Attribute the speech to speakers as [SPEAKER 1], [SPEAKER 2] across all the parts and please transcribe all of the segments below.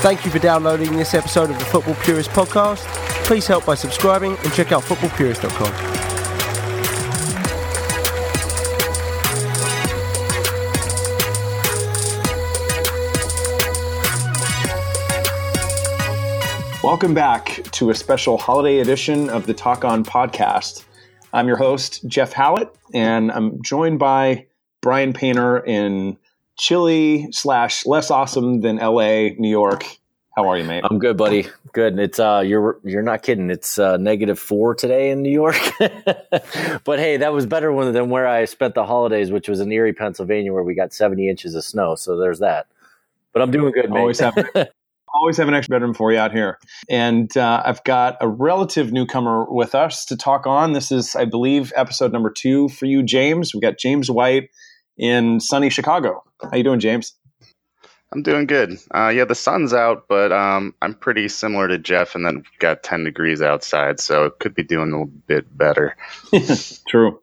[SPEAKER 1] Thank you for downloading this episode of the Football Purist podcast. Please help by subscribing and check out footballpurist.com.
[SPEAKER 2] Welcome back to a special holiday edition of the Talk On podcast. I'm your host, Jeff Hallett, and I'm joined by Brian Painter in chilly slash less awesome than LA, New York. How are you, mate?
[SPEAKER 3] I'm good, buddy. Good. It's uh, you're you're not kidding. It's uh, negative four today in New York. but hey, that was better than where I spent the holidays, which was in Erie, Pennsylvania, where we got 70 inches of snow. So there's that. But I'm doing good, mate.
[SPEAKER 2] Always have always have an extra bedroom for you out here. And uh, I've got a relative newcomer with us to talk on. This is, I believe, episode number two for you, James. We've got James White in sunny Chicago. How you doing, James?
[SPEAKER 4] I'm doing good. Uh, yeah, the sun's out, but um, I'm pretty similar to Jeff, and then got 10 degrees outside, so it could be doing a little bit better.
[SPEAKER 2] True.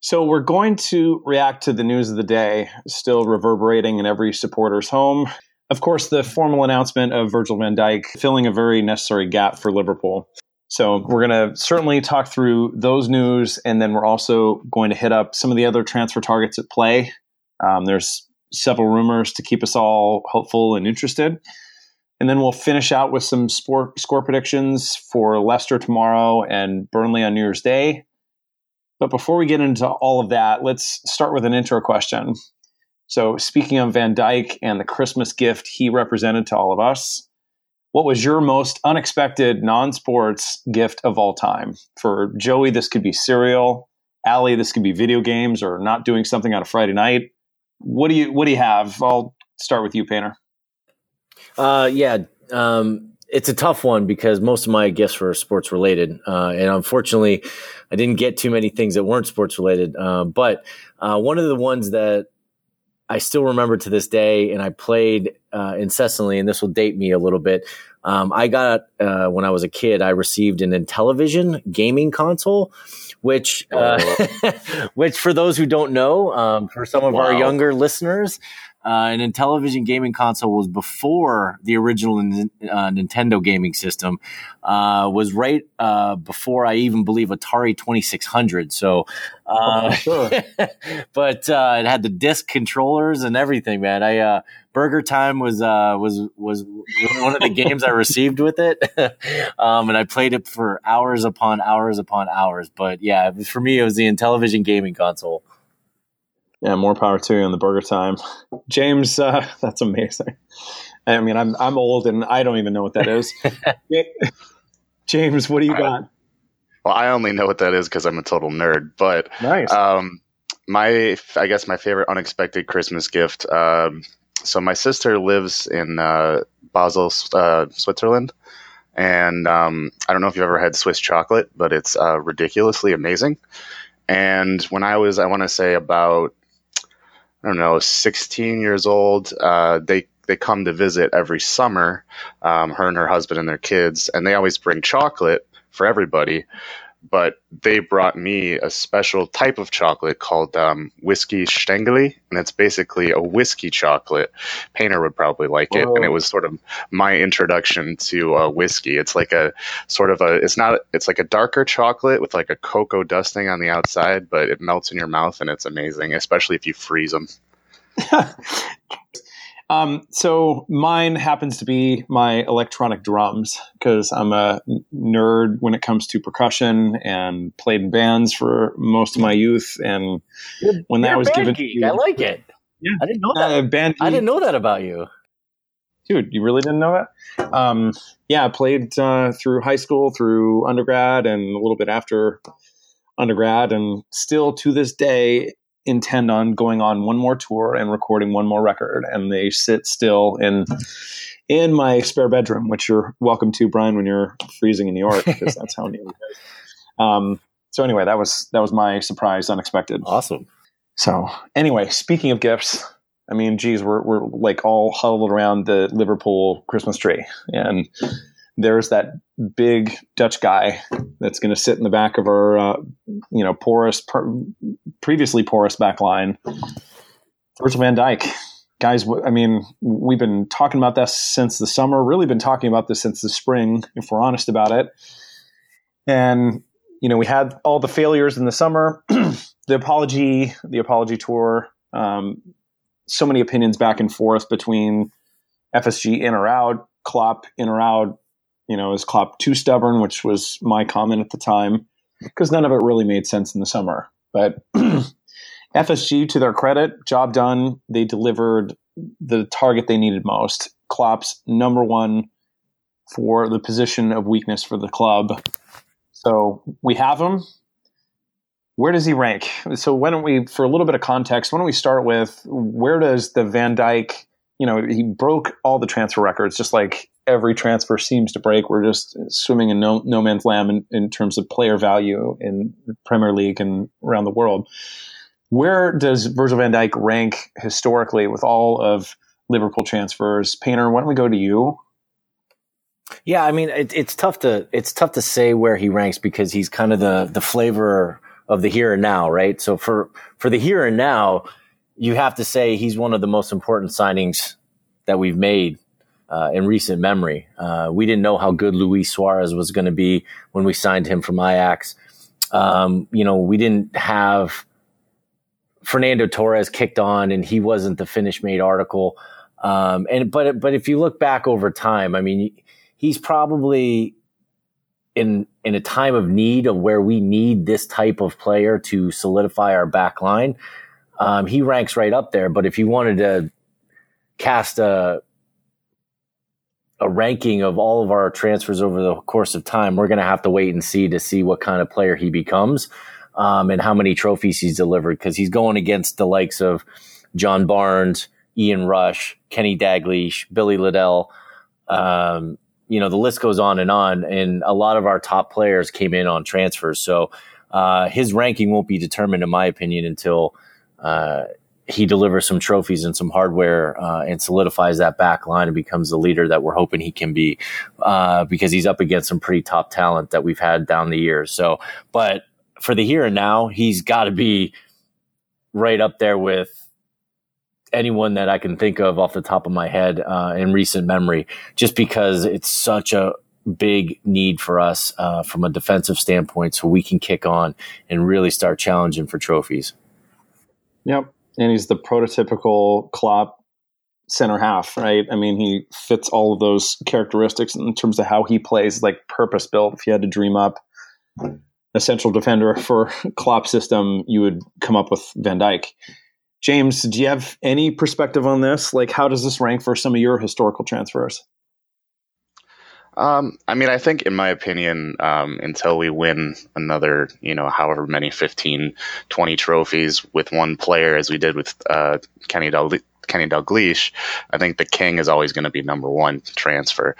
[SPEAKER 2] So we're going to react to the news of the day, still reverberating in every supporter's home. Of course, the formal announcement of Virgil van Dijk filling a very necessary gap for Liverpool. So we're going to certainly talk through those news, and then we're also going to hit up some of the other transfer targets at play. Um, there's several rumors to keep us all hopeful and interested. And then we'll finish out with some score predictions for Leicester tomorrow and Burnley on New Year's Day. But before we get into all of that, let's start with an intro question. So, speaking of Van Dijk and the Christmas gift he represented to all of us, what was your most unexpected non sports gift of all time? For Joey, this could be cereal. Allie, this could be video games or not doing something on a Friday night. What do you What do you have? I'll start with you, Painter.
[SPEAKER 3] Uh, yeah, um, it's a tough one because most of my gifts were sports related, uh, and unfortunately, I didn't get too many things that weren't sports related. Uh, but uh, one of the ones that I still remember to this day, and I played uh, incessantly. And this will date me a little bit. Um, I got uh, when I was a kid. I received an Intellivision gaming console, which, uh, oh. which for those who don't know, um, for some of wow. our younger listeners, uh, an Intellivision gaming console was before the original uh, Nintendo gaming system. Uh, was right uh, before I even believe Atari Twenty Six Hundred. So, uh, oh, sure. but uh, it had the disc controllers and everything. Man, I Burger Time was was was one of the games I received with it, um, and I played it for hours upon hours upon hours. But yeah, for me, it was the Intellivision gaming console.
[SPEAKER 2] Yeah, more power to you on the burger time, James. Uh, that's amazing. I mean, I'm I'm old and I don't even know what that is. James, what do you got?
[SPEAKER 4] Well, I only know what that is because I'm a total nerd. But
[SPEAKER 2] nice.
[SPEAKER 4] Um, my I guess my favorite unexpected Christmas gift. Um, so my sister lives in uh, Basel, uh, Switzerland, and um, I don't know if you've ever had Swiss chocolate, but it's uh, ridiculously amazing. And when I was, I want to say about I don't know, 16 years old. Uh, they they come to visit every summer, um, her and her husband and their kids, and they always bring chocolate for everybody. But they brought me a special type of chocolate called um, whiskey Stängeli, and it's basically a whiskey chocolate. Painter would probably like it, and it was sort of my introduction to uh, whiskey. It's like a sort of a, it's not, it's like a darker chocolate with like a cocoa dusting on the outside, but it melts in your mouth, and it's amazing, especially if you freeze them.
[SPEAKER 2] Um, so mine happens to be my electronic drums because I'm a nerd when it comes to percussion and played in bands for most of my youth. And
[SPEAKER 3] you're, when that was given, geek. I like it. Yeah, I didn't know that. Uh, band I didn't know that about you,
[SPEAKER 2] dude. You really didn't know that? Um, yeah, I played uh, through high school, through undergrad, and a little bit after undergrad, and still to this day intend on going on one more tour and recording one more record and they sit still in in my spare bedroom which you're welcome to brian when you're freezing in new york because that's how new york is. Um, so anyway that was that was my surprise unexpected.
[SPEAKER 3] Awesome.
[SPEAKER 2] So anyway speaking of gifts i mean geez we're, we're like all huddled around the liverpool christmas tree and there's that big Dutch guy that's going to sit in the back of our, uh, you know, porous, previously porous back line. Virgil van Dijk. Guys, I mean, we've been talking about this since the summer, really been talking about this since the spring, if we're honest about it. And, you know, we had all the failures in the summer, the apology, the apology tour, um, so many opinions back and forth between FSG in or out, Klopp in or out, you know, is Klopp too stubborn, which was my comment at the time, because none of it really made sense in the summer. But FSG, to their credit, job done. They delivered the target they needed most. Klopp's number one for the position of weakness for the club. So we have him. Where does he rank? So why don't we, for a little bit of context, why don't we start with where does the Van Dijk? You know, he broke all the transfer records, just like every transfer seems to break. We're just swimming in no, no man's land in, in terms of player value in Premier League and around the world. Where does Virgil van Dijk rank historically with all of Liverpool transfers? Painter, why don't we go to you?
[SPEAKER 3] Yeah, I mean it, it's tough to it's tough to say where he ranks because he's kind of the the flavor of the here and now, right? So for for the here and now, you have to say he's one of the most important signings that we've made uh, in recent memory. Uh, we didn't know how good Luis Suarez was going to be when we signed him from Ajax. Um, you know, we didn't have Fernando Torres kicked on, and he wasn't the finish made article. Um, and but but if you look back over time, I mean, he's probably in in a time of need of where we need this type of player to solidify our back line. Um, he ranks right up there. But if you wanted to cast a a ranking of all of our transfers over the course of time, we're going to have to wait and see to see what kind of player he becomes um, and how many trophies he's delivered because he's going against the likes of John Barnes, Ian Rush, Kenny Dalglish, Billy Liddell. Um, you know, the list goes on and on. And a lot of our top players came in on transfers. So uh, his ranking won't be determined, in my opinion, until uh, he delivers some trophies and some hardware uh, and solidifies that back line and becomes the leader that we're hoping he can be uh, because he's up against some pretty top talent that we've had down the years. So, but for the here and now, he's got to be right up there with anyone that I can think of off the top of my head uh, in recent memory, just because it's such a big need for us uh, from a defensive standpoint so we can kick on and really start challenging for trophies.
[SPEAKER 2] Yep and he's the prototypical Klopp center half, right? I mean, he fits all of those characteristics in terms of how he plays, like purpose built. If you had to dream up a central defender for Klopp system, you would come up with Van Dijk. James, do you have any perspective on this? Like, how does this rank for some of your historical transfers?
[SPEAKER 4] Um, I mean, I think, in my opinion, um, until we win another, you know, however many 15, 20 trophies with one player, as we did with uh, Kenny Dal- Kenny Dalglish, I think the king is always going to be number one transfer.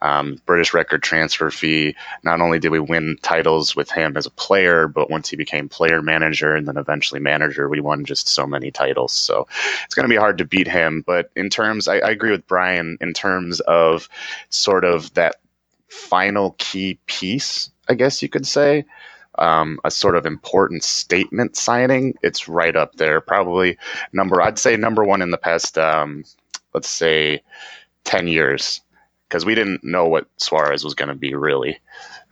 [SPEAKER 4] Um, British record transfer fee. Not only did we win titles with him as a player, but once he became player manager and then eventually manager, we won just so many titles. So it's going to be hard to beat him. But in terms, I, I agree with Brian in terms of sort of that final key piece, I guess you could say um, a sort of important statement signing, it's right up there. Probably number, I'd say number one in the past, um, let's say, 10 years, because we didn't know what Suarez was going to be really.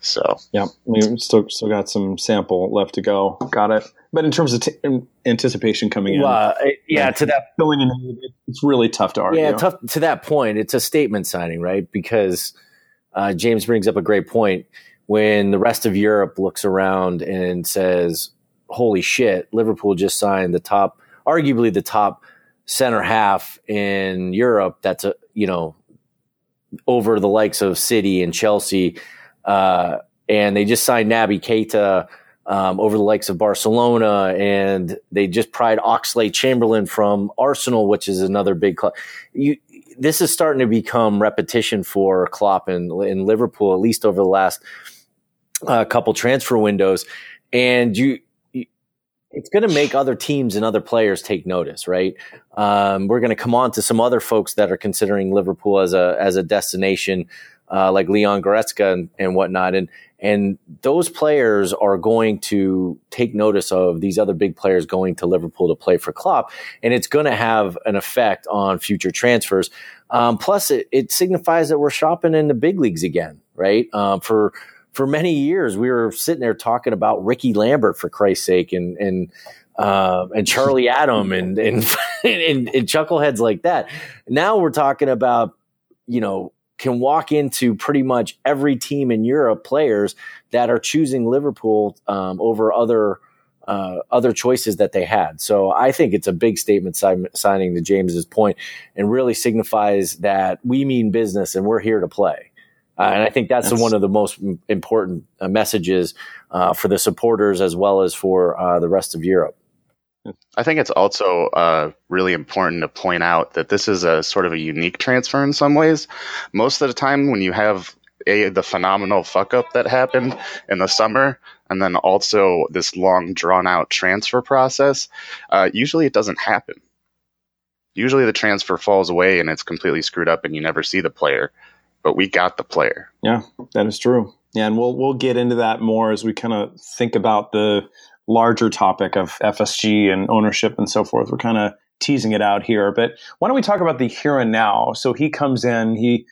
[SPEAKER 4] So,
[SPEAKER 2] yeah, we still, still got some sample left to go. Got it. But in terms of t- anticipation coming in,
[SPEAKER 3] uh, yeah, to that
[SPEAKER 2] filling in, it's really tough to argue.
[SPEAKER 3] Yeah, tough to that point. It's a statement signing, right? Because uh, James brings up a great point when the rest of Europe looks around and says, holy shit, Liverpool just signed the top, arguably the top center half in Europe. That's a, you know, over the likes of City and Chelsea. Uh, and they just signed Naby Keita um, over the likes of Barcelona, and they just pried Oxlade-Chamberlain from Arsenal, which is another big club. You, this is starting to become repetition for Klopp and in Liverpool, at least over the last a couple transfer windows, and you it's going to make other teams and other players take notice, right? Um, we're going to come on to some other folks that are considering Liverpool as a as a destination uh, like Leon Goretzka and, and whatnot. And and those players are going to take notice of these other big players going to Liverpool to play for Klopp, and it's going to have an effect on future transfers. Um, plus, it, it, signifies that we're shopping in the big leagues again, right? Um, for for many years, we were sitting there talking about Ricky Lambert for Christ's sake, and and uh, and Charlie Adam, and and, and and chuckleheads like that. Now we're talking about you know can walk into pretty much every team in Europe players that are choosing Liverpool um, over other uh, other choices that they had. So I think it's a big statement si- signing to James's point and really signifies that we mean business and we're here to play. Uh, and I think that's, that's, one of the most important uh, messages uh, for the supporters as well as for uh, the rest of Europe.
[SPEAKER 4] I think it's also uh, really important to point out that this is a sort of a unique transfer in some ways. Most of the time, when you have a the phenomenal fuck up that happened in the summer, and then also this long drawn out transfer process, uh, usually it doesn't happen. Usually the transfer falls away and it's completely screwed up, and you never see the player. But we got the player.
[SPEAKER 2] Yeah, that is true. Yeah, and we'll we'll get into that more as we kind of think about the larger topic of FSG and ownership and so forth. We're kind of teasing it out here, but why don't we talk about the here and now? So he comes in, he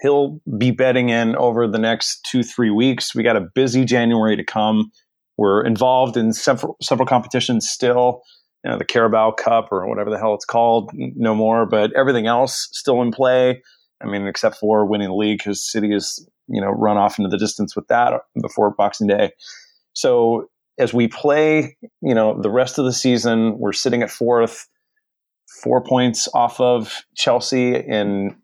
[SPEAKER 2] he'll be betting in over the next two three weeks. We got a busy January to come. We're involved in several several competitions still. You know, the Carabao Cup or whatever the hell it's called, no more, but everything else still in play. I mean, except for winning the league, because City is you know run off into the distance with that before Boxing Day. So as we play, you know, the rest of the season, we're sitting at fourth, four points off of Chelsea in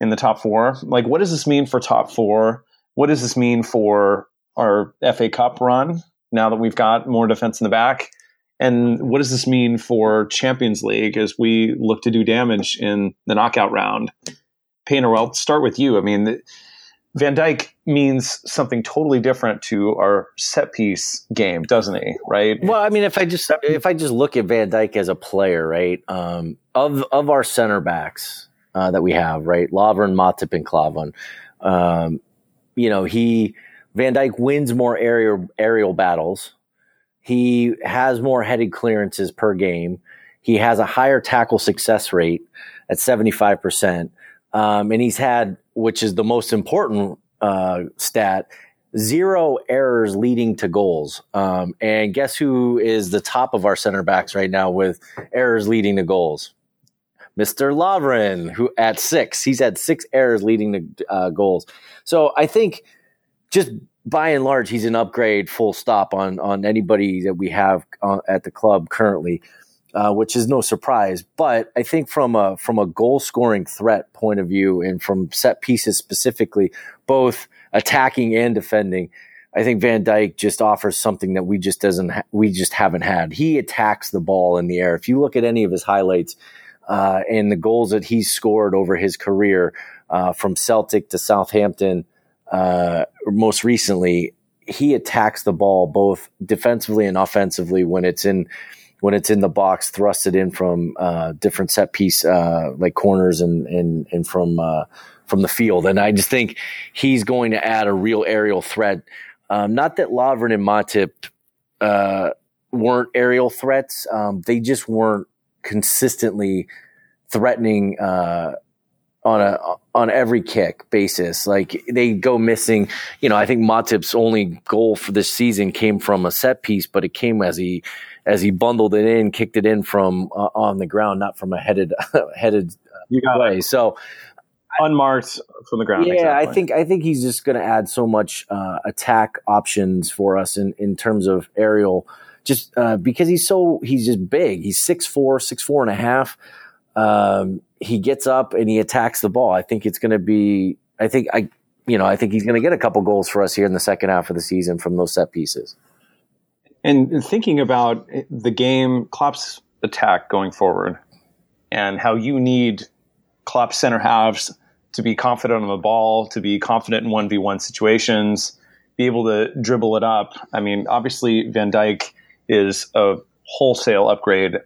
[SPEAKER 2] in the top four. Like, what does this mean for top four? What does this mean for our FA Cup run now that we've got more defense in the back? And what does this mean for Champions League as we look to do damage in the knockout round? Painter, well, start with you. I mean, Van Dijk means something totally different to our set piece game, doesn't he? Right.
[SPEAKER 3] Well, I mean, if I just if I just look at Van Dijk as a player, right, um, of of our center backs uh, that we have, right, Lovren, Matip, and Klavan, um, you know, he Van Dijk wins more aerial aerial battles. He has more headed clearances per game. He has a higher tackle success rate at seventy five percent. Um, and he's had, which is the most important uh, stat, zero errors leading to goals. Um, and guess who is the top of our center backs right now with errors leading to goals? Mr. Lovren, who at six, he's had six errors leading to uh, goals. So I think just by and large, he's an upgrade, full stop on on anybody that we have uh, at the club currently uh, which is no surprise. But I think from a from a goal scoring threat point of view, and from set pieces specifically, both attacking and defending, I think Van Dijk just offers something that we just doesn't ha- we just haven't had. He attacks the ball in the air. If you look at any of his highlights uh, and the goals that he's scored over his career, uh, from Celtic to Southampton, uh, most recently, he attacks the ball both defensively and offensively when it's in when it's in the box, thrust it in from uh, different set piece uh, like corners and and and from uh, from the field. And I just think he's going to add a real aerial threat. Um, not that Lovren and Matip uh, weren't aerial threats; um, they just weren't consistently threatening uh, on a on every kick basis. Like they go missing. You know, I think Matip's only goal for this season came from a set piece, but it came as he as he bundled it in, kicked it in from uh, on the ground, not from a headed headed you got way. It. So
[SPEAKER 2] unmarked from the ground.
[SPEAKER 3] Yeah, exactly. I think I think he's just going to add so much uh, attack options for us in in terms of aerial, just uh, because he's so he's just big. He's six four, six four and a half. Um, he gets up and he attacks the ball. I think it's going to be. I think I. You know, I think he's going to get a couple goals for us here in the second half of the season from those set pieces.
[SPEAKER 2] And thinking about the game, Klopp's attack going forward, and how you need Klopp center halves to be confident on the ball, to be confident in one v one situations, be able to dribble it up. I mean, obviously Van Dijk is a wholesale upgrade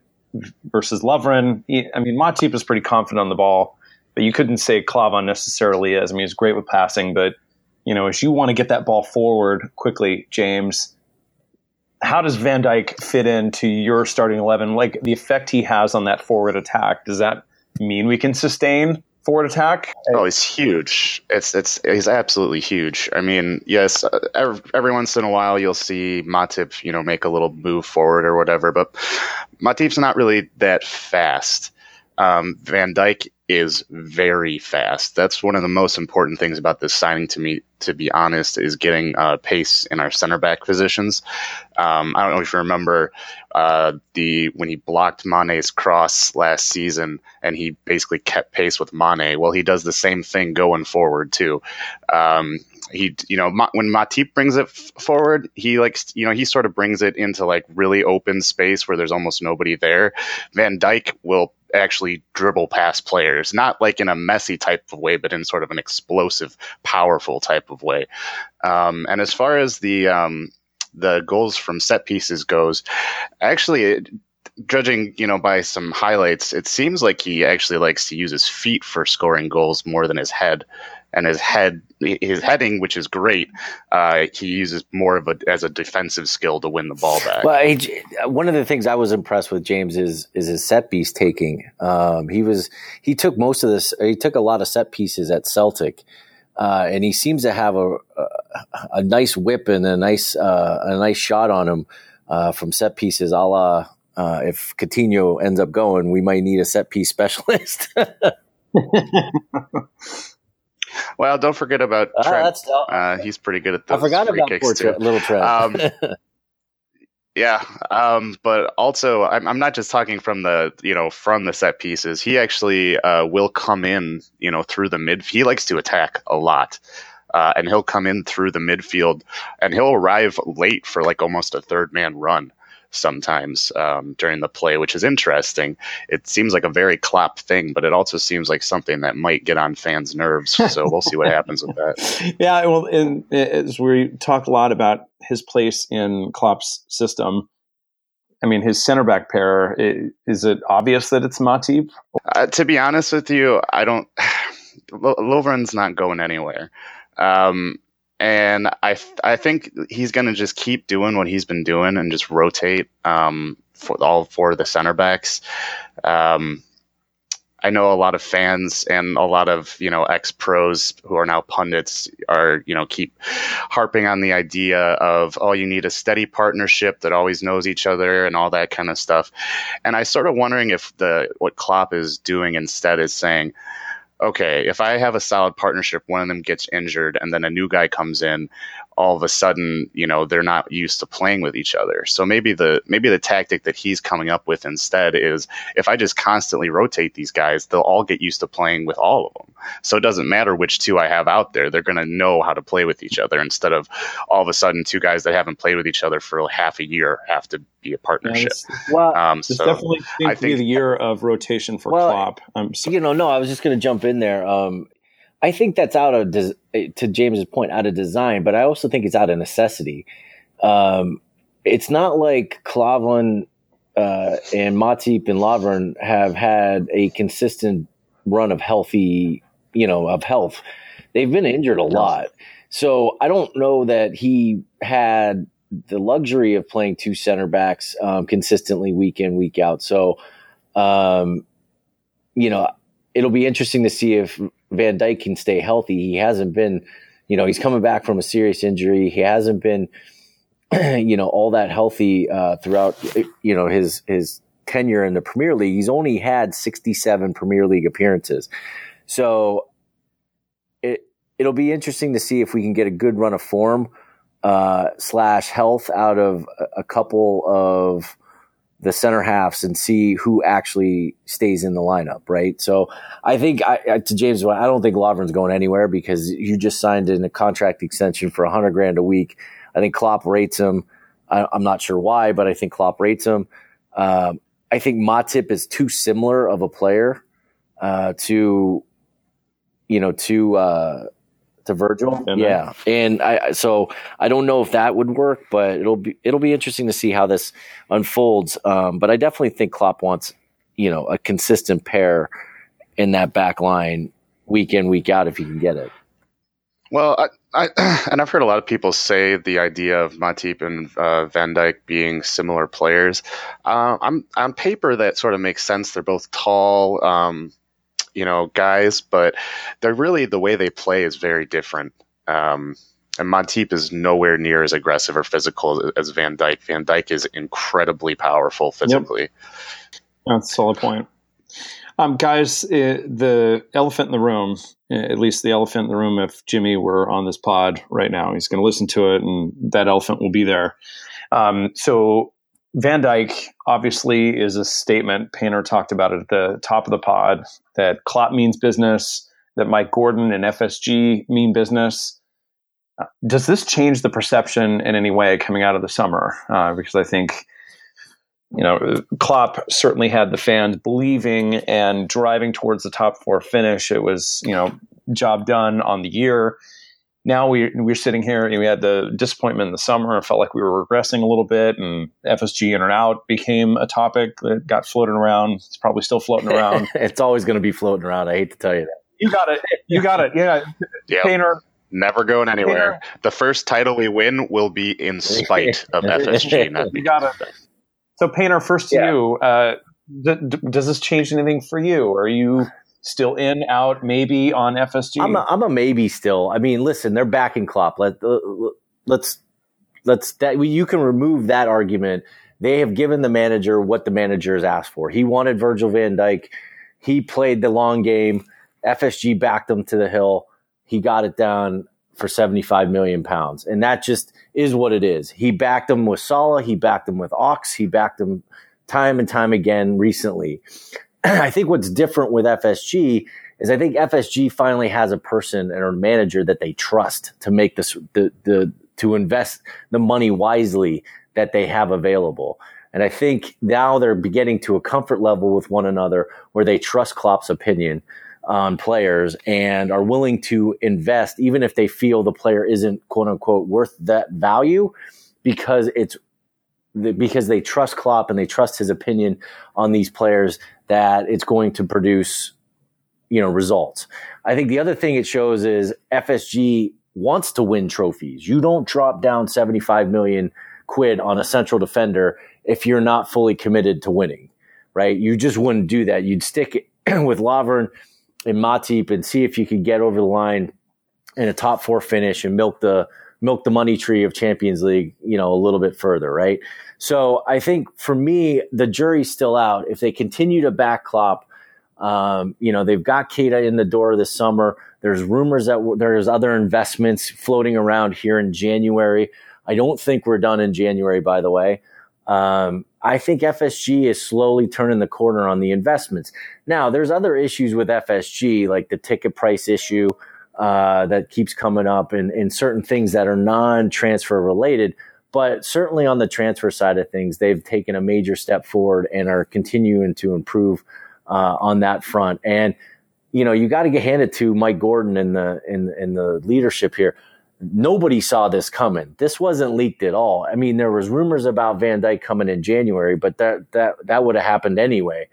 [SPEAKER 2] versus Lovren. I mean, Matip is pretty confident on the ball, but you couldn't say Klavan necessarily is. I mean, he's great with passing, but you know, as you want to get that ball forward quickly, James, how does Van Dijk fit into your starting eleven? Like the effect he has on that forward attack, does that mean we can sustain forward attack?
[SPEAKER 4] Oh, he's huge. It's it's he's absolutely huge. I mean, yes, uh, every, every once in a while you'll see Matip, you know, make a little move forward or whatever, but Matip's not really that fast. Um, Van Dijk is very fast. That's one of the most important things about this signing to me, to be honest, is getting uh, pace in our center back positions. Um, I don't know if you remember uh, the when he blocked Mane's cross last season, and he basically kept pace with Mane. Well, he does the same thing going forward too. Um, he, you know, when Matip brings it f- forward, he likes, you know, he sort of brings it into like really open space where there's almost nobody there. Van Dijk will actually dribble past players, not like in a messy type of way, but in sort of an explosive, powerful type of way. Um, and as far as the um, the goals from set pieces goes, actually, it, judging you know by some highlights, it seems like he actually likes to use his feet for scoring goals more than his head and his head his heading, which is great. Uh, he uses more of a as a defensive skill to win the ball back.
[SPEAKER 3] Well, he, one of the things I was impressed with James is is his set piece taking. Um, he was he took most of this. He took a lot of set pieces at Celtic. Uh, and he seems to have a, a, a nice whip and a nice uh, a nice shot on him uh, from set pieces. A la uh, if Coutinho ends up going, we might need a set piece specialist.
[SPEAKER 4] Well, don't forget about ah, Trent. Uh, he's pretty good at those. I forgot about kicks too.
[SPEAKER 3] little Trent. Um,
[SPEAKER 4] yeah, um, but also I'm, I'm, not just talking from the you know from the set pieces. He actually uh, will come in you know through the mid. He likes to attack a lot. Uh, and he'll come in through the midfield and he'll arrive late for like almost a third man run sometimes um, during the play, which is interesting. It seems like a very Klopp thing, but it also seems like something that might get on fans' nerves. So we'll see what happens with that.
[SPEAKER 2] Yeah, well, in, as we talk a lot about his place in Klopp's system, I mean, his center back pair, is it obvious that it's Matip?
[SPEAKER 4] Uh, to be honest with you, I don't. Lovren's not going anywhere. Um, and I I think he's going to just keep doing what he's been doing and just rotate um, for all four of the center backs. Um, I know a lot of fans and a lot of you know ex pros who are now pundits are you know keep harping on the idea of oh you need a steady partnership that always knows each other and all that kind of stuff, and I sort of wondering if the what Klopp is doing instead is saying okay, if I have a solid partnership, one of them gets injured and then a new guy comes in, all of a sudden, you know, they're not used to playing with each other. So maybe the maybe the tactic that he's coming up with instead is if I just constantly rotate these guys, they'll all get used to playing with all of them. So it doesn't matter which two I have out there; they're going to know how to play with each other instead of all of a sudden two guys that haven't played with each other for half a year have to be a partnership.
[SPEAKER 2] well, um, so definitely I think the year of rotation for well, Klopp. Um,
[SPEAKER 3] so. You know, no, I was just going to jump in there. Um, I think that's out of des- to James's point, out of design, but I also think it's out of necessity. Um, it's not like Klavan uh, and Matip and Lovren have had a consistent run of healthy, you know, of health. They've been injured a lot. So I don't know that he had the luxury of playing two center backs um, consistently week in, week out. So, um, you know, it'll be interesting to see if Van Dijk can stay healthy. He hasn't been, you know, he's coming back from a serious injury. He hasn't been, you know, all that healthy uh, throughout, you know, his his tenure in the Premier League. He's only had 67 Premier League appearances. So it it'll be interesting to see if we can get a good run of form uh, slash health out of a couple of the center halves and see who actually stays in the lineup, right? So I think I, to James, I don't think Lovren's going anywhere because you just signed in a contract extension for a hundred grand a week. I think Klopp rates him. I, am not sure why, but I think Klopp rates him. Um, I think Matip is too similar of a player uh, to, you know, to uh, to Virgil. Yeah, and I so I don't know if that would work, but it'll be it'll be interesting to see how this unfolds. Um, but I definitely think Klopp wants you know a consistent pair in that back line week in week out if you can get it.
[SPEAKER 4] Well, I, I, and I've heard a lot of people say the idea of Matip and uh, Van Dijk being similar players. Uh, I'm on paper that sort of makes sense. They're both tall, um, you know, guys, but they're really the way they play is very different. Um, and Matip is nowhere near as aggressive or physical as Van Dijk. Van Dijk is incredibly powerful physically. Yep.
[SPEAKER 2] That's a solid point. Um, guys, uh, the elephant in the room, uh, at least the elephant in the room, if Jimmy were on this pod right now, he's going to listen to it and that elephant will be there. Um, so, Van Dijk obviously is a statement. Painter talked about it at the top of the pod that Klopp means business, that Mike Gordon and FSG mean business. Uh, does this change the perception in any way coming out of the summer? Uh, because I think you know, Klopp certainly had the fans believing and driving towards the top four finish. It was, you know, job done on the year. Now we we're sitting here and we had the disappointment in the summer. It felt like we were regressing a little bit, and FSG in and out became a topic that got floated around. It's probably still floating around.
[SPEAKER 3] it's always going to be floating around. I hate to tell you that.
[SPEAKER 2] You got it. You got it. Yeah.
[SPEAKER 4] Yep. Painter. Never going anywhere. The first title we win will be in spite of FSG.
[SPEAKER 2] you got it. So, Painter, first to yeah. you. Uh, th- does this change anything for you? Are you still in, out, maybe on FSG?
[SPEAKER 3] I'm a, I'm a maybe still. I mean, listen, they're backing Klopp. Let, let's let's that you can remove that argument. They have given the manager what the manager has asked for. He wanted Virgil Van Dijk. He played the long game. FSG backed him to the hill. He got it down for 75 million pounds. And that just is what it is. He backed him with Salah. He backed him with Ox. He backed him time and time again recently. I think what's different with FSG is I think FSG finally has a person or a manager that they trust to make this, the, the, to invest the money wisely that they have available. And I think now they're getting to a comfort level with one another where they trust Klopp's opinion on players and are willing to invest, even if they feel the player isn't quote unquote worth that value, because it's because they trust Klopp and they trust his opinion on these players that it's going to produce, you know, results. I think the other thing it shows is FSG wants to win trophies. You don't drop down 75 million quid on a central defender if you're not fully committed to winning, right? You just wouldn't do that. You'd stick with Lovren and Matip and see if you could get over the line in a top four finish and milk the milk the money tree of Champions League, you know, a little bit further, right? So I think for me, the jury's still out. If they continue to back Klopp, um, you know, they've got Keita in the door this summer. There's rumors that w- there's other investments floating around here in January. I don't think we're done in January, by the way. Um, I think FSG is slowly turning the corner on the investments. Now, there's other issues with FSG, like the ticket price issue uh, that keeps coming up, and, and certain things that are non-transfer related. But certainly on the transfer side of things, they've taken a major step forward and are continuing to improve uh, on that front. And you know, you got to get handed to Mike Gordon and the in, in the leadership here nobody saw this coming. This wasn't leaked at all. I mean, there was rumors about Van Dijk coming in January, but that that that would have happened anyway.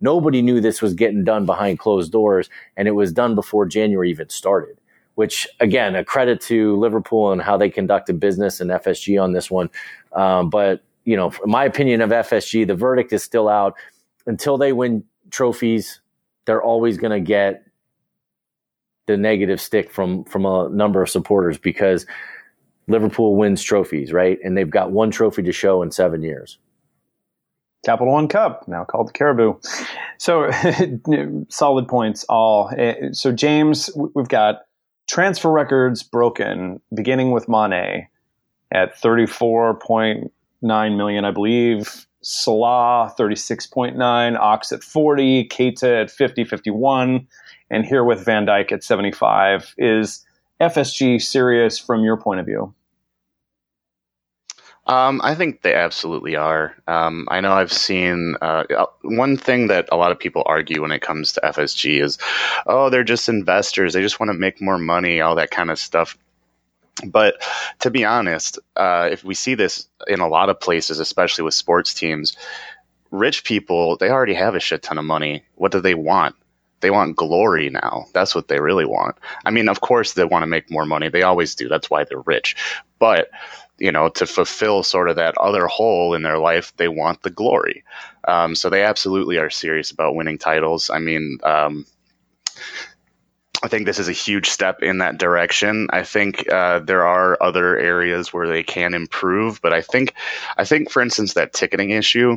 [SPEAKER 3] Nobody knew this was getting done behind closed doors, and it was done before January even started. Which again, a credit to Liverpool and how they conducted business and FSG on this one. Um, but you know, my opinion of FSG, the verdict is still out. Until they win trophies, they're always going to get the negative stick from from a number of supporters because Liverpool wins trophies, right? And they've got one trophy to show in seven years.
[SPEAKER 2] Capital One Cup, now called the Carabao. So, solid points all. Eh, so, James, we've got transfer records broken, beginning with Mane at 34.9 million, I believe. Salah, 36.9. Ox at 40. Keita at 50, 51 and here with Van Dijk at 75. Is FSG serious from your point of view?
[SPEAKER 4] Um, I think they absolutely are. Um, I know I've seen uh, uh, one thing that a lot of people argue when it comes to FSG is, oh, they're just investors. They just want to make more money, all that kind of stuff. But to be honest, uh, if we see this in a lot of places, especially with sports teams, rich people, they already have a shit ton of money. What do they want? they want glory now. That's what they really want. I mean, of course they want to make more money. They always do. That's why they're rich. But you know, to fulfill sort of that other hole in their life, they want the glory. Um, so they absolutely are serious about winning titles. I mean, um, I think this is a huge step in that direction. I think uh, there are other areas where they can improve, but I think, I think, for instance, that ticketing issue,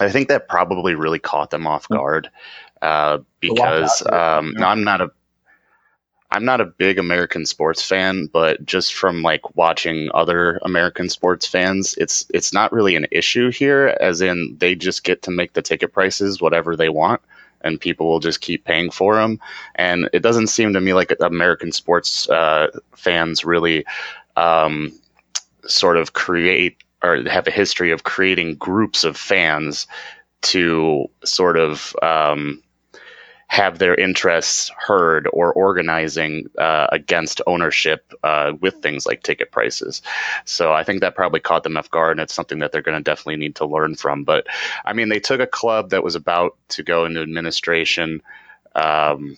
[SPEAKER 4] I think that probably really caught them off hmm. guard uh, because um, no, I'm not a I'm not a big American sports fan, but just from like watching other American sports fans, it's it's not really an issue here. As in, they just get to make the ticket prices whatever they want, and people will just keep paying for them. And it doesn't seem to me like American sports uh, fans really um, sort of create or have a history of creating groups of fans to sort of um, have their interests heard or organizing uh, against ownership uh, with things like ticket prices. So I think that probably caught them off guard, and it's something that they're going to definitely need to learn from. But I mean, they took a club that was about to go into administration, um,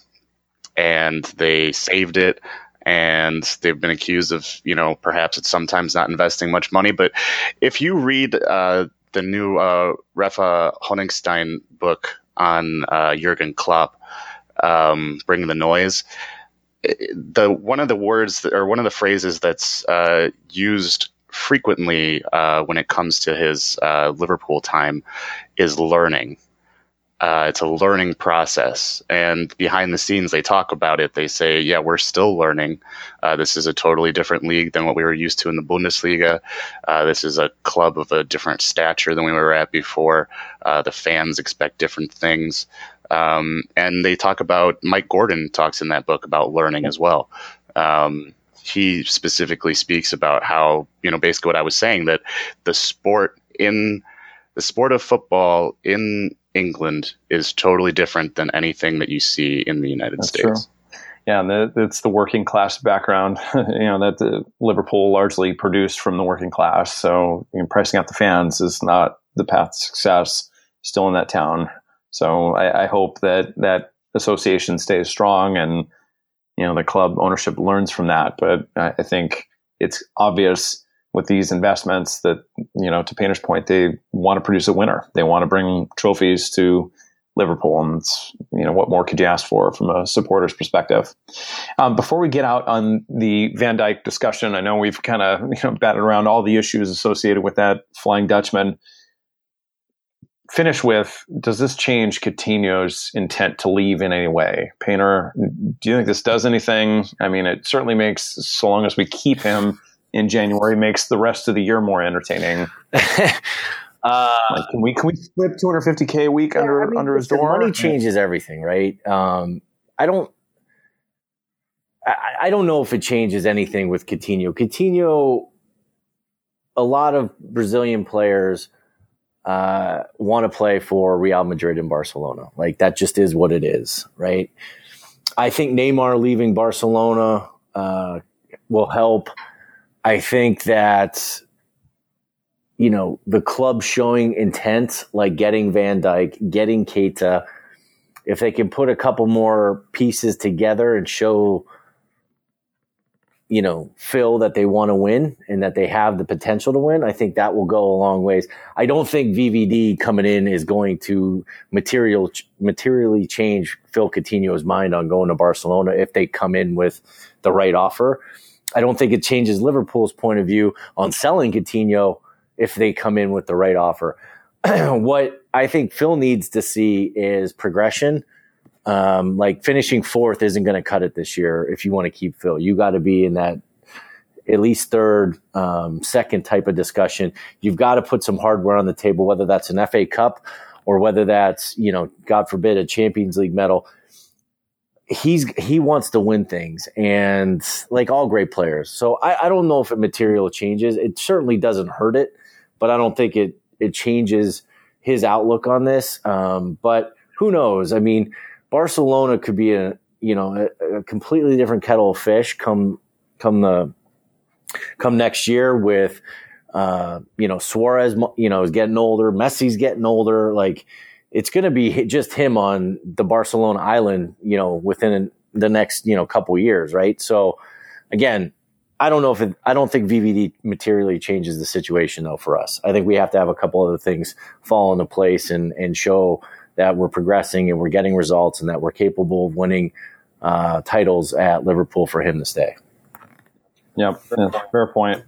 [SPEAKER 4] and they saved it. And they've been accused of, you know, perhaps it's sometimes not investing much money. But if you read uh, the new uh, Rafa Honigstein book on uh, Jurgen Klopp, um, "Bring the Noise." The one of the words that, or one of the phrases that's uh, used frequently uh, when it comes to his uh, Liverpool time is learning. Uh, it's a learning process. And behind the scenes, they talk about it. They say, yeah, we're still learning. Uh, this is a totally different league than what we were used to in the Bundesliga. Uh, this is a club of a different stature than we were at before. Uh, the fans expect different things. Um, and they talk about, Mike Gordon talks in that book about learning as well. Um, he specifically speaks about how, you know, basically what I was saying that the sport in the sport of football in England is totally different than anything that you see in the United That's States. True.
[SPEAKER 2] Yeah, and the, it's the working class background, you know, that the Liverpool largely produced from the working class. So you know, pricing out the fans is not the path to success still in that town. So I, I hope that that association stays strong and you know the club ownership learns from that. But I, I think it's obvious with these investments that, you know, to Painter's point, they want to produce a winner. They want to bring trophies to Liverpool. And, you know, what more could you ask for from a supporter's perspective? Um, before we get out on the Van Dijk discussion, I know we've kind of, you know, batted around all the issues associated with that Flying Dutchman. Finish with Does this change Coutinho's intent to leave in any way? Painter, do you think this does anything? I mean, it certainly makes, so long as we keep him in January makes the rest of the year more entertaining. uh, like, can we can we slip 250k a week yeah, under I mean, under his door?
[SPEAKER 3] Money changes everything, right? Um, I don't. I, I don't know if it changes anything with Coutinho. Coutinho, a lot of Brazilian players uh, want to play for Real Madrid and Barcelona. Like that just is what it is, right? I think Neymar leaving Barcelona uh, will help. I think that you know the club showing intent, like getting Van Dijk, getting Keita, if they can put a couple more pieces together and show you know Phil that they want to win and that they have the potential to win, I think that will go a long ways. I don't think VVD coming in is going to material materially change Phil Coutinho's mind on going to Barcelona if they come in with the right offer. I don't think it changes Liverpool's point of view on selling Coutinho if they come in with the right offer. what I think Phil needs to see is progression. Um, like finishing fourth isn't going to cut it this year if you want to keep Phil. You got to be in that at least third, um, second type of discussion. You've got to put some hardware on the table, whether that's an FA Cup or whether that's, you know, God forbid, a Champions League medal he's he wants to win things and like all great players. So I, I don't know if it material changes. It certainly doesn't hurt it but i don't think it it changes his outlook on this. Um, but who knows? I mean barcelona could be a you know a, a, completely different kettle of fish come come the come next year with uh, you know suarez you know is getting older. Messi's getting older. Like it's going to be just him on the Barcelona island, you know, within the next, you know, couple years, right? So again, I don't know if it, I don't think VVD materially changes the situation though for us. I think we have to have a couple other things fall into place and and show that we're progressing and we're getting results and that we're capable of winning uh, titles at Liverpool for him to stay.
[SPEAKER 2] Yeah, fair point.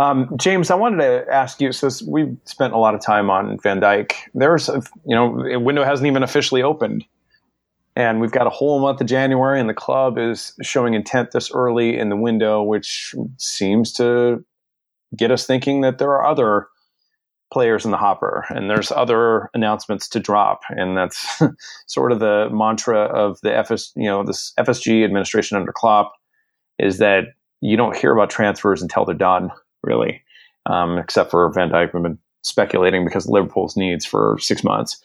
[SPEAKER 2] Um, James, I wanted to ask you. So we've spent a lot of time on Van Dijk, There's, a, you know, window hasn't even officially opened, and we've got a whole month of January, and the club is showing intent this early in the window, which seems to get us thinking that there are other players in the hopper and there's other announcements to drop. And that's sort of the mantra of the FS you know this FSG administration under Klopp is that you don't hear about transfers until they're done really um, except for Van Dijk we've been speculating because Liverpool's needs for six months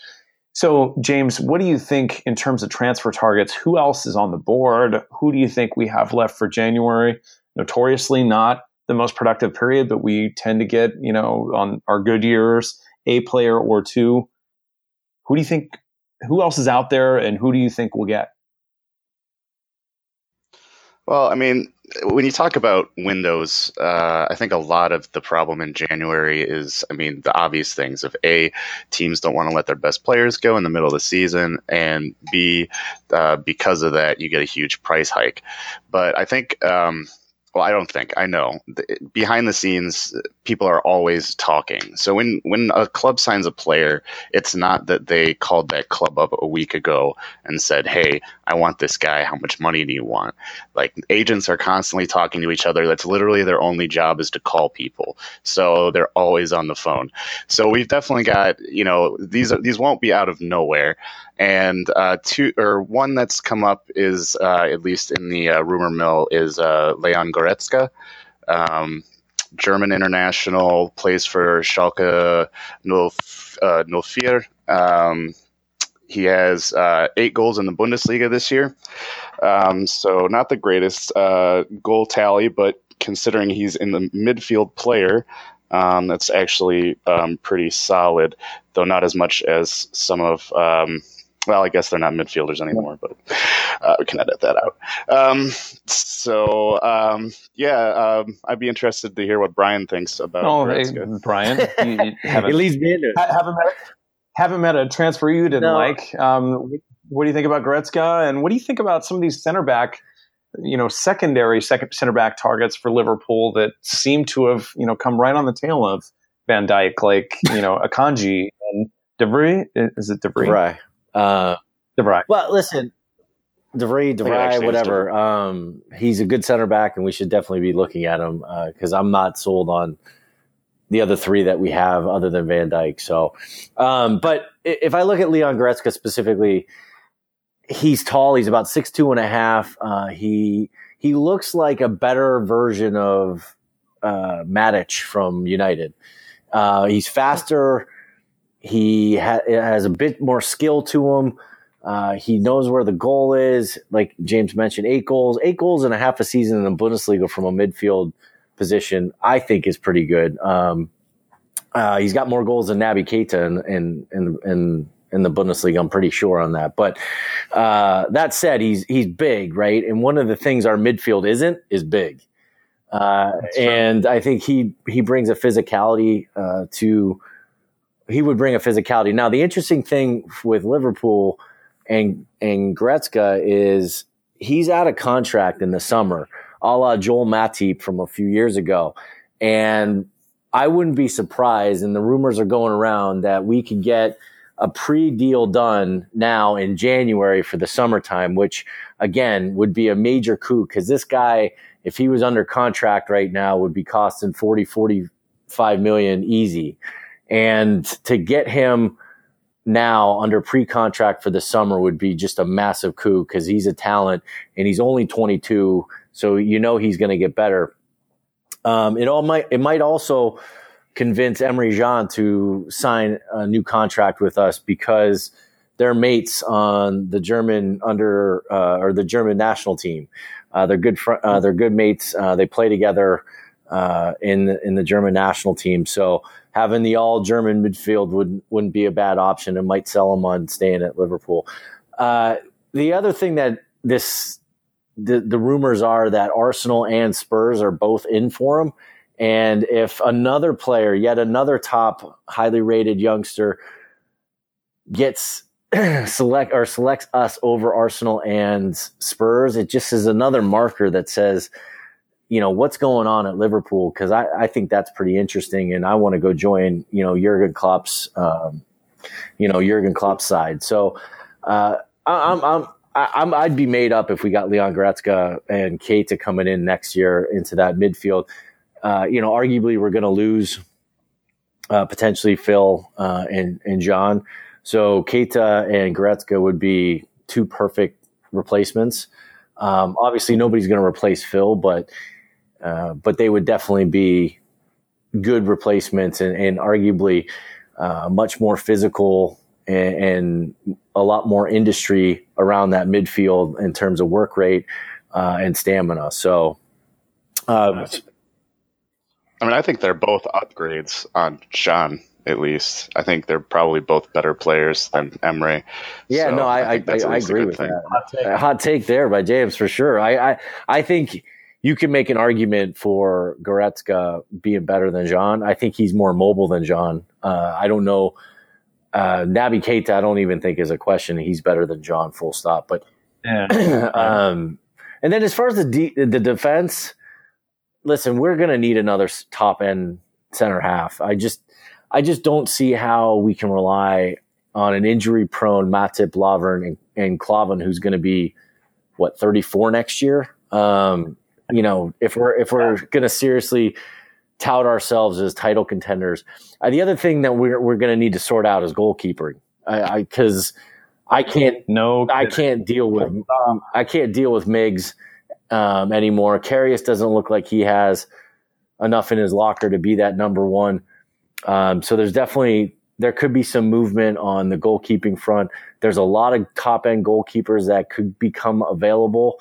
[SPEAKER 2] so James what do you think in terms of transfer targets who else is on the board who do you think we have left for January notoriously not the most productive period, but we tend to get, you know, on our good years, a player or two. Who do you think, who else is out there and who do you think we'll get?
[SPEAKER 4] Well, I mean, when you talk about windows, uh, I think a lot of the problem in January is, I mean, the obvious things of A, teams don't want to let their best players go in the middle of the season, and B, uh, because of that, you get a huge price hike. But I think, um, well, I don't think I know. Behind the scenes, people are always talking. So when when a club signs a player, it's not that they called that club up a week ago and said, "Hey, I want this guy. How much money do you want?" Like agents are constantly talking to each other. That's literally their only job is to call people. So they're always on the phone. So we've definitely got you know these these won't be out of nowhere. And uh, two or one that's come up is uh, at least in the uh, rumor mill is uh, Leon Goretzka. Um, German international, plays for Schalke 04. Uh, um, he has uh, eight goals in the Bundesliga this year. Um, so, not the greatest uh, goal tally, but considering he's in the midfield player, um, that's actually um, pretty solid, though not as much as some of um, well, I guess they're not midfielders anymore, but uh, we can edit that out. Um, so, um, yeah, um, I'd be interested to hear what Brian thinks about.
[SPEAKER 2] Oh, hey, Brian, you, you haven't,
[SPEAKER 3] it leads me
[SPEAKER 2] haven't met, haven't met a transfer you didn't no. like. Um, what do you think about Goretzka, and what do you think about some of these center back? You know, secondary second center back targets for Liverpool that seem to have you know come right on the tail of Van Dijk, like you know Akanji and De Vrij. Is it De Vrij?
[SPEAKER 3] Uh,
[SPEAKER 2] DeVry.
[SPEAKER 3] Well, listen, DeVry, DeVry, whatever. Um, he's a good center back, and we should definitely be looking at him uh because uh, I'm not sold on the other three that we have other than Van Dijk. So, um, but if I look at Leon Goretzka specifically, he's tall. He's about six two and a half. Uh, he he looks like a better version of uh, Matic from United. Uh, he's faster. He ha- has a bit more skill to him. Uh, he knows where the goal is. Like James mentioned, eight goals, eight goals in a half a season in the Bundesliga from a midfield position, I think is pretty good. Um, uh, he's got more goals than Naby Keita in, in, in, in, in the Bundesliga. I'm pretty sure on that. But uh, that said, he's he's big, right? And one of the things our midfield isn't is big. Uh, and I think he he brings a physicality uh, to he would bring a physicality. Now, the interesting thing with Liverpool and and Goretzka is he's out of contract in the summer, a la Joel Matip from a few years ago, and I wouldn't be surprised. And the rumors are going around that we could get a pre-deal done now in January for the summertime, which again would be a major coup because this guy, if he was under contract right now, would be costing 40, 45 million easy. And to get him now under pre-contract for the summer would be just a massive coup because he's a talent and he's only 22. So you know he's going to get better. Um, it all might, it might also convince Emre Can to sign a new contract with us because they're mates on the German under, uh, or the German national team. Uh, they're good, fr- uh, they're good mates. Uh, they play together uh, in in the German national team. So having the all German midfield would wouldn't be a bad option. It might sell him on staying at Liverpool. Uh, the other thing that this the, the rumors are that Arsenal and Spurs are both in for him. And if another player, yet another top highly rated youngster, gets select or selects us over Arsenal and Spurs, it just is another marker that says, you know, what's going on at Liverpool? Because I, I think that's pretty interesting, and I want to go join, you know, Jurgen Klopp's, um, you know, Jurgen Klopp's side. So uh, I, I'm, I'm I, would be made up if we got Leon Goretzka and Keita coming in next year into that midfield. Uh, you know, arguably we're going to lose uh, potentially Phil uh, and and Can. So Keita and Goretzka would be two perfect replacements. Um, obviously, nobody's going to replace Phil, but uh, but they would definitely be good replacements and, and arguably uh, much more physical and, and, a lot more industry around that midfield in terms of work rate uh, and stamina. So, uh,
[SPEAKER 4] I mean, I think they're both upgrades on Can. At least I think they're probably both better players than Emre.
[SPEAKER 3] Yeah, so no, I I, I, I agree with thing. that. Hot take. Hot take there by James for sure. I I, I think you can make an argument for Goretzka being better than Can. I think he's more mobile than Can. Uh, I don't know. Uh, Naby Keita, I don't even think is a question. He's better than Can, full stop. But yeah. um, and then as far as the de- the defense, listen, we're going to need another top end center half. I just, I just don't see how we can rely on an injury prone Matip, Lovren, and, and Klavan, who's going to be what 34 next year. Um, you know, if we're if we're going to seriously tout ourselves as title contenders, uh, the other thing that we're we're going to need to sort out is goalkeeping. I I because I, I, can't no I can't deal with I can't deal with Miggs um, anymore. Karius doesn't look like he has enough in his locker to be that number one. Um, so there's definitely there could be some movement on the goalkeeping front. There's a lot of top end goalkeepers that could become available.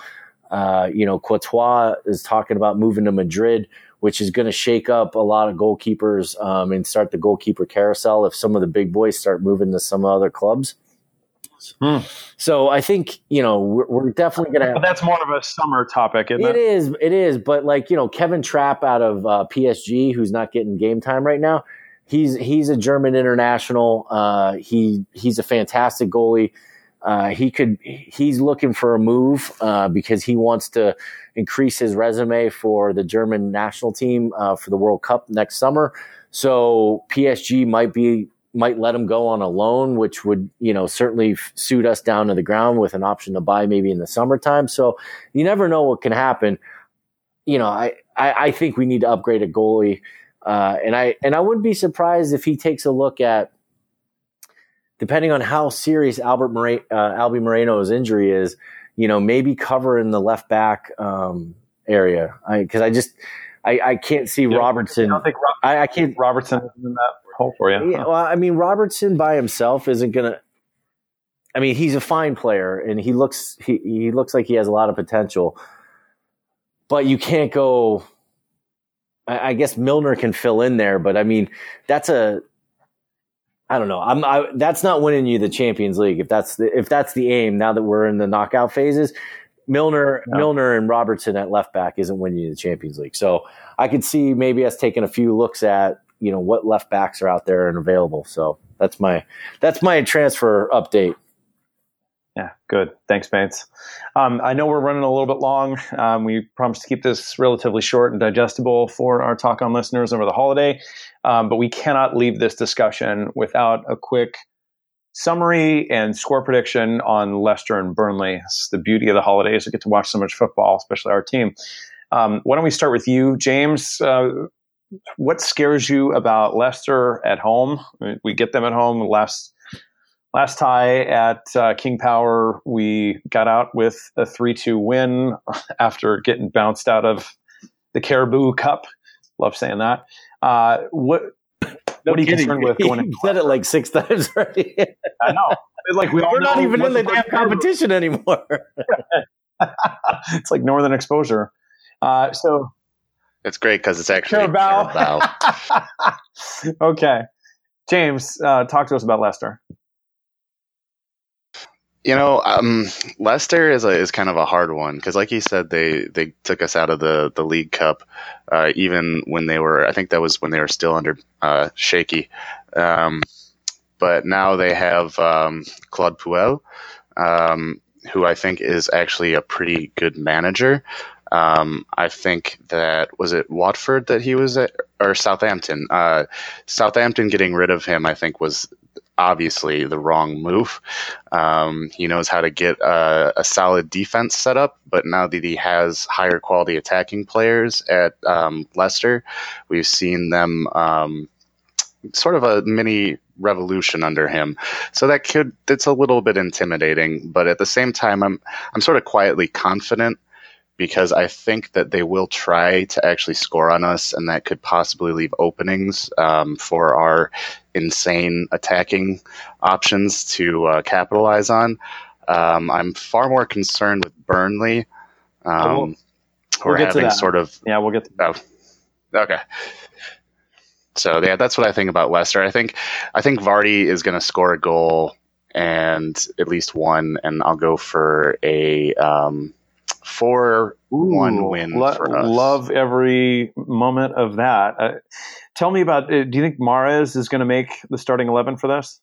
[SPEAKER 3] Uh, you know, Courtois is talking about moving to Madrid, which is going to shake up a lot of goalkeepers um, and start the goalkeeper carousel if some of the big boys start moving to some other clubs. Hmm. So I think you know we're, we're definitely going to.
[SPEAKER 2] Have, that's more of a summer topic, isn't it?
[SPEAKER 3] It is. It is. But like you know, Kevin Trapp out of uh, PSG, who's not getting game time right now. He's he's a German international. Uh, he he's a fantastic goalie. Uh, he could he's looking for a move uh, because he wants to increase his resume for the German national team uh, for the World Cup next summer. So PSG might be might let him go on a loan, which would, you know, certainly suit us down to the ground with an option to buy maybe in the summertime. So you never know what can happen. You know, I, I, I think we need to upgrade a goalie. Uh, and I, and I wouldn't be surprised if he takes a look at, depending on how serious Albert More- uh, Albie Moreno's injury is, you know, maybe covering the left back, um, area. I, cause I just, I, I can't see yeah, Robertson. I, I, I can't.
[SPEAKER 2] Robertson is in that hole for you.
[SPEAKER 3] Yeah, well, I mean, Robertson by himself isn't going to. I mean, he's a fine player, and he looks he he looks like he has a lot of potential. But you can't go. I, I guess Milner can fill in there, but I mean, that's a. I don't know. I'm. I, that's not winning you the Champions League if that's the if that's the aim. Now that we're in the knockout phases, Milner, no. Milner, and Robertson at left back isn't winning you the Champions League. So I could see maybe us taking a few looks at you know what left backs are out there and available. So that's my that's my transfer update.
[SPEAKER 2] Yeah, good. Thanks, Bates. Um, I know we're running a little bit long. Um, we promised to keep this relatively short and digestible for our talk on listeners over the holiday, um, but we cannot leave this discussion without a quick summary and score prediction on Leicester and Burnley. It's the beauty of the holidays. We get to watch so much football, especially our team. Um, why don't we start with you, James? Uh, what scares you about Leicester at home? We get them at home. Last last tie at uh, King Power, we got out with a three-two win after getting bounced out of the Carabao Cup. Love saying that. Uh, what no what are you kidding. concerned with going?
[SPEAKER 3] You said it like six times already.
[SPEAKER 2] I know. It's like we
[SPEAKER 3] are not even in the damn competition anymore.
[SPEAKER 2] it's like Northern Exposure. Uh, so
[SPEAKER 4] It's great because it's actually
[SPEAKER 2] Carabao.
[SPEAKER 4] Carabao.
[SPEAKER 2] okay, James, uh, talk to us about Leicester.
[SPEAKER 4] You know, um, Leicester is a, is kind of a hard one because, like you said, they they took us out of the the League Cup, uh, even when they were. I think that was when they were still under uh, shaky. Um, but now they have um, Claude Puel, um, who I think is actually a pretty good manager. Um, I think that was it Watford that he was at, or Southampton. Uh, Southampton getting rid of him, I think, was obviously the wrong move. Um, he knows how to get a, a, solid defense set up, but now that he has higher quality attacking players at um, Leicester, we've seen them um, sort of a mini revolution under him. So that could it's a little bit intimidating, but at the same time, I'm I'm sort of quietly confident because I think that they will try to actually score on us, and that could possibly leave openings um, for our insane attacking options to uh, capitalize on. Um, I'm far more concerned with Burnley. Um,
[SPEAKER 2] we'll, we'll
[SPEAKER 4] we're having sort of
[SPEAKER 2] yeah, we'll get to
[SPEAKER 4] oh, okay. So yeah, that's what I think about Leicester. I think I think Vardy is going to score a goal and at least one, and I'll go for a um, four Ooh, one win lo- for us.
[SPEAKER 2] Love every moment of that. Uh, tell me about. Uh, do you think Mahrez is going to make the starting eleven for this?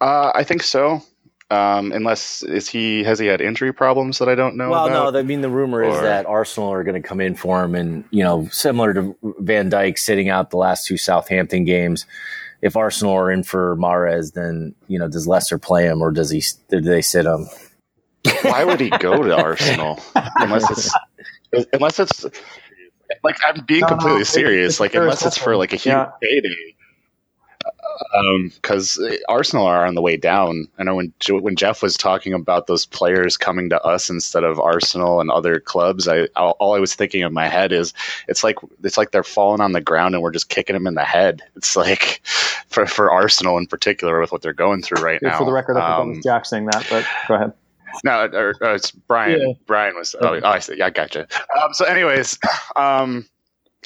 [SPEAKER 4] Uh, I think so. Um, unless is he has he had injury problems that I don't know?
[SPEAKER 3] Well,
[SPEAKER 4] about?
[SPEAKER 3] no. I mean, the rumor or, is that Arsenal are going to come in for him, and you know, similar to Van Dijk sitting out the last two Southampton games. If Arsenal are in for Mahrez, then you know, does Leicester play him or does he? Do they sit him?
[SPEAKER 4] Why would he go to Arsenal unless it's unless it's like I'm being no, completely no, serious. It's like unless it's for like a huge yeah. payday because um, Arsenal are on the way down. I know when when Jeff was talking about those players coming to us instead of Arsenal and other clubs, I all I was thinking in my head is it's like it's like they're falling on the ground and we're just kicking them in the head. It's like for for Arsenal in particular with what they're going through right now.
[SPEAKER 2] For the record, I um, Jack saying that, but go ahead.
[SPEAKER 4] No, or, or it's Brian. Yeah. Brian was. Oh, oh, I see. Yeah, I gotcha. Um, so, anyways, um,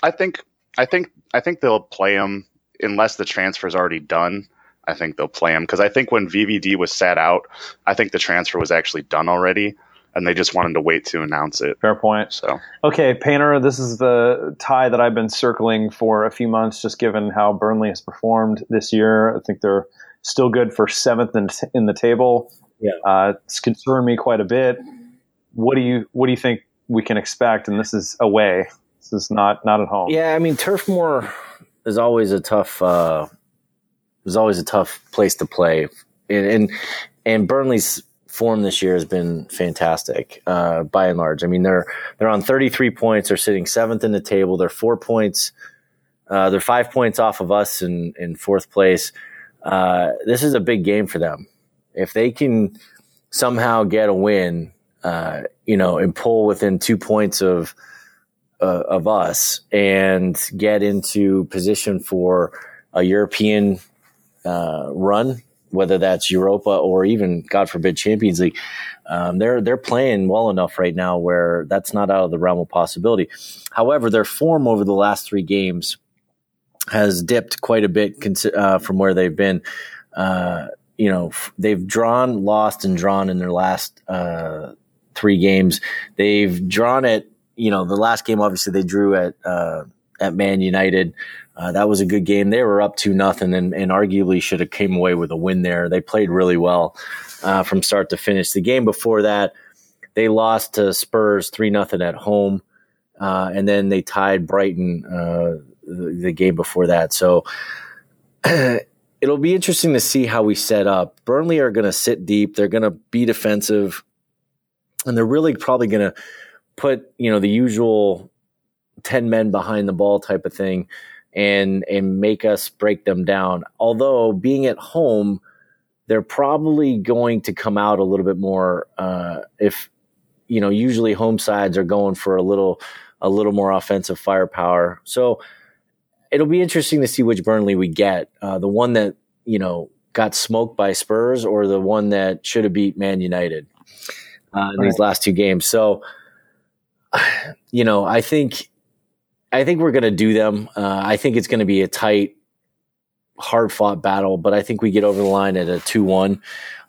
[SPEAKER 4] I think I think I think they'll play them unless the transfer is already done, I think they'll play him because I think when VVD was sat out, I think the transfer was actually done already, and they just wanted to wait to announce it.
[SPEAKER 2] Fair point.
[SPEAKER 4] So
[SPEAKER 2] okay, Painter, this is the tie that I've been circling for a few months, just given how Burnley has performed this year. I think they're still good for seventh in, in the table.
[SPEAKER 3] Yeah,
[SPEAKER 2] uh, it's concerned me quite a bit. What do you What do you think we can expect? And this is away. This is not not at home.
[SPEAKER 3] Yeah, I mean Turf Moor is always a tough uh, is always a tough place to play, and and, and Burnley's form this year has been fantastic uh, by and large. I mean they're they're on 33 points. They're sitting seventh in the table. They're four points. Uh, they're five points off of us in in fourth place. Uh, this is a big game for them. If they can somehow get a win, uh, you know, and pull within two points of uh, of us and get into position for a European uh, run, whether that's Europa or even, God forbid, Champions League. Um, they're they're playing well enough right now where that's not out of the realm of possibility. However, their form over the last three games has dipped quite a bit uh, from where they've been. Uh, you know, they've drawn, lost, and drawn in their last uh, three games. They've drawn it you know, the last game obviously they drew at uh, at Man United. Uh, that was a good game. They were up to nothing, and, and arguably should have came away with a win there. They played really well uh, from start to finish. The game before that, they lost to Spurs three nothing at home, uh, and then they tied Brighton uh, the, the, game before that. So. it'll be interesting to see how we set up. Burnley are going to sit deep. They're going to be defensive, and they're really probably going to put you know the usual 10 men behind the ball type of thing and and make us break them down although being at home they're probably going to come out a little bit more uh, if you know usually home sides are going for a little a little more offensive firepower so it'll be interesting to see which burnley we get uh, the one that you know got smoked by spurs or the one that should have beat man united uh, in right. these last two games so you know, I think I think we're going to do them. Uh, I think it's going to be a tight, hard fought battle, but I think we get over the line at a 2 1.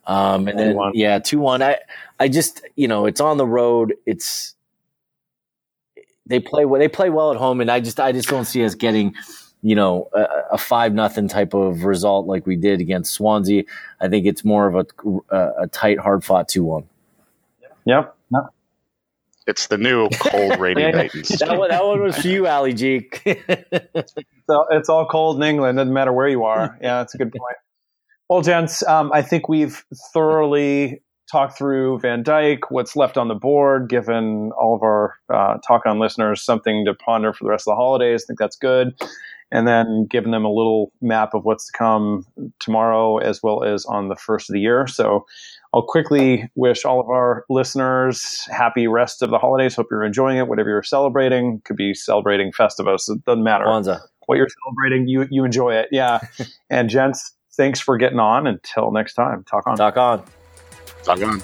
[SPEAKER 3] Um, and then, 2-1. yeah, 2 1. I, I just, you know, it's on the road. It's, they play they play well at home, and I just I just don't see us getting you know a, a five nothing type of result like we did against Swansea. I think it's more of a a, a tight, hard fought two one.
[SPEAKER 2] Yep.
[SPEAKER 4] It's the new cold, rainy Titans.
[SPEAKER 3] that, one, that one was for you, Ali G.
[SPEAKER 2] so it's all cold in England. Doesn't matter where you are. Yeah, that's a good point. Well, gents, um, I think we've thoroughly talk through Van Dijk, what's left on the board, given all of our uh, talk on listeners something to ponder for the rest of the holidays. I think that's good. And then giving them a little map of what's to come tomorrow as well as on the first of the year. So I'll quickly wish all of our listeners happy rest of the holidays. Hope you're enjoying it, whatever you're celebrating. Could be celebrating Festivus. It doesn't matter.
[SPEAKER 3] Kwanzaa.
[SPEAKER 2] What you're celebrating, you you enjoy it. Yeah. and gents, thanks for getting on. Until next time, talk on.
[SPEAKER 3] Talk on.
[SPEAKER 4] Talk on.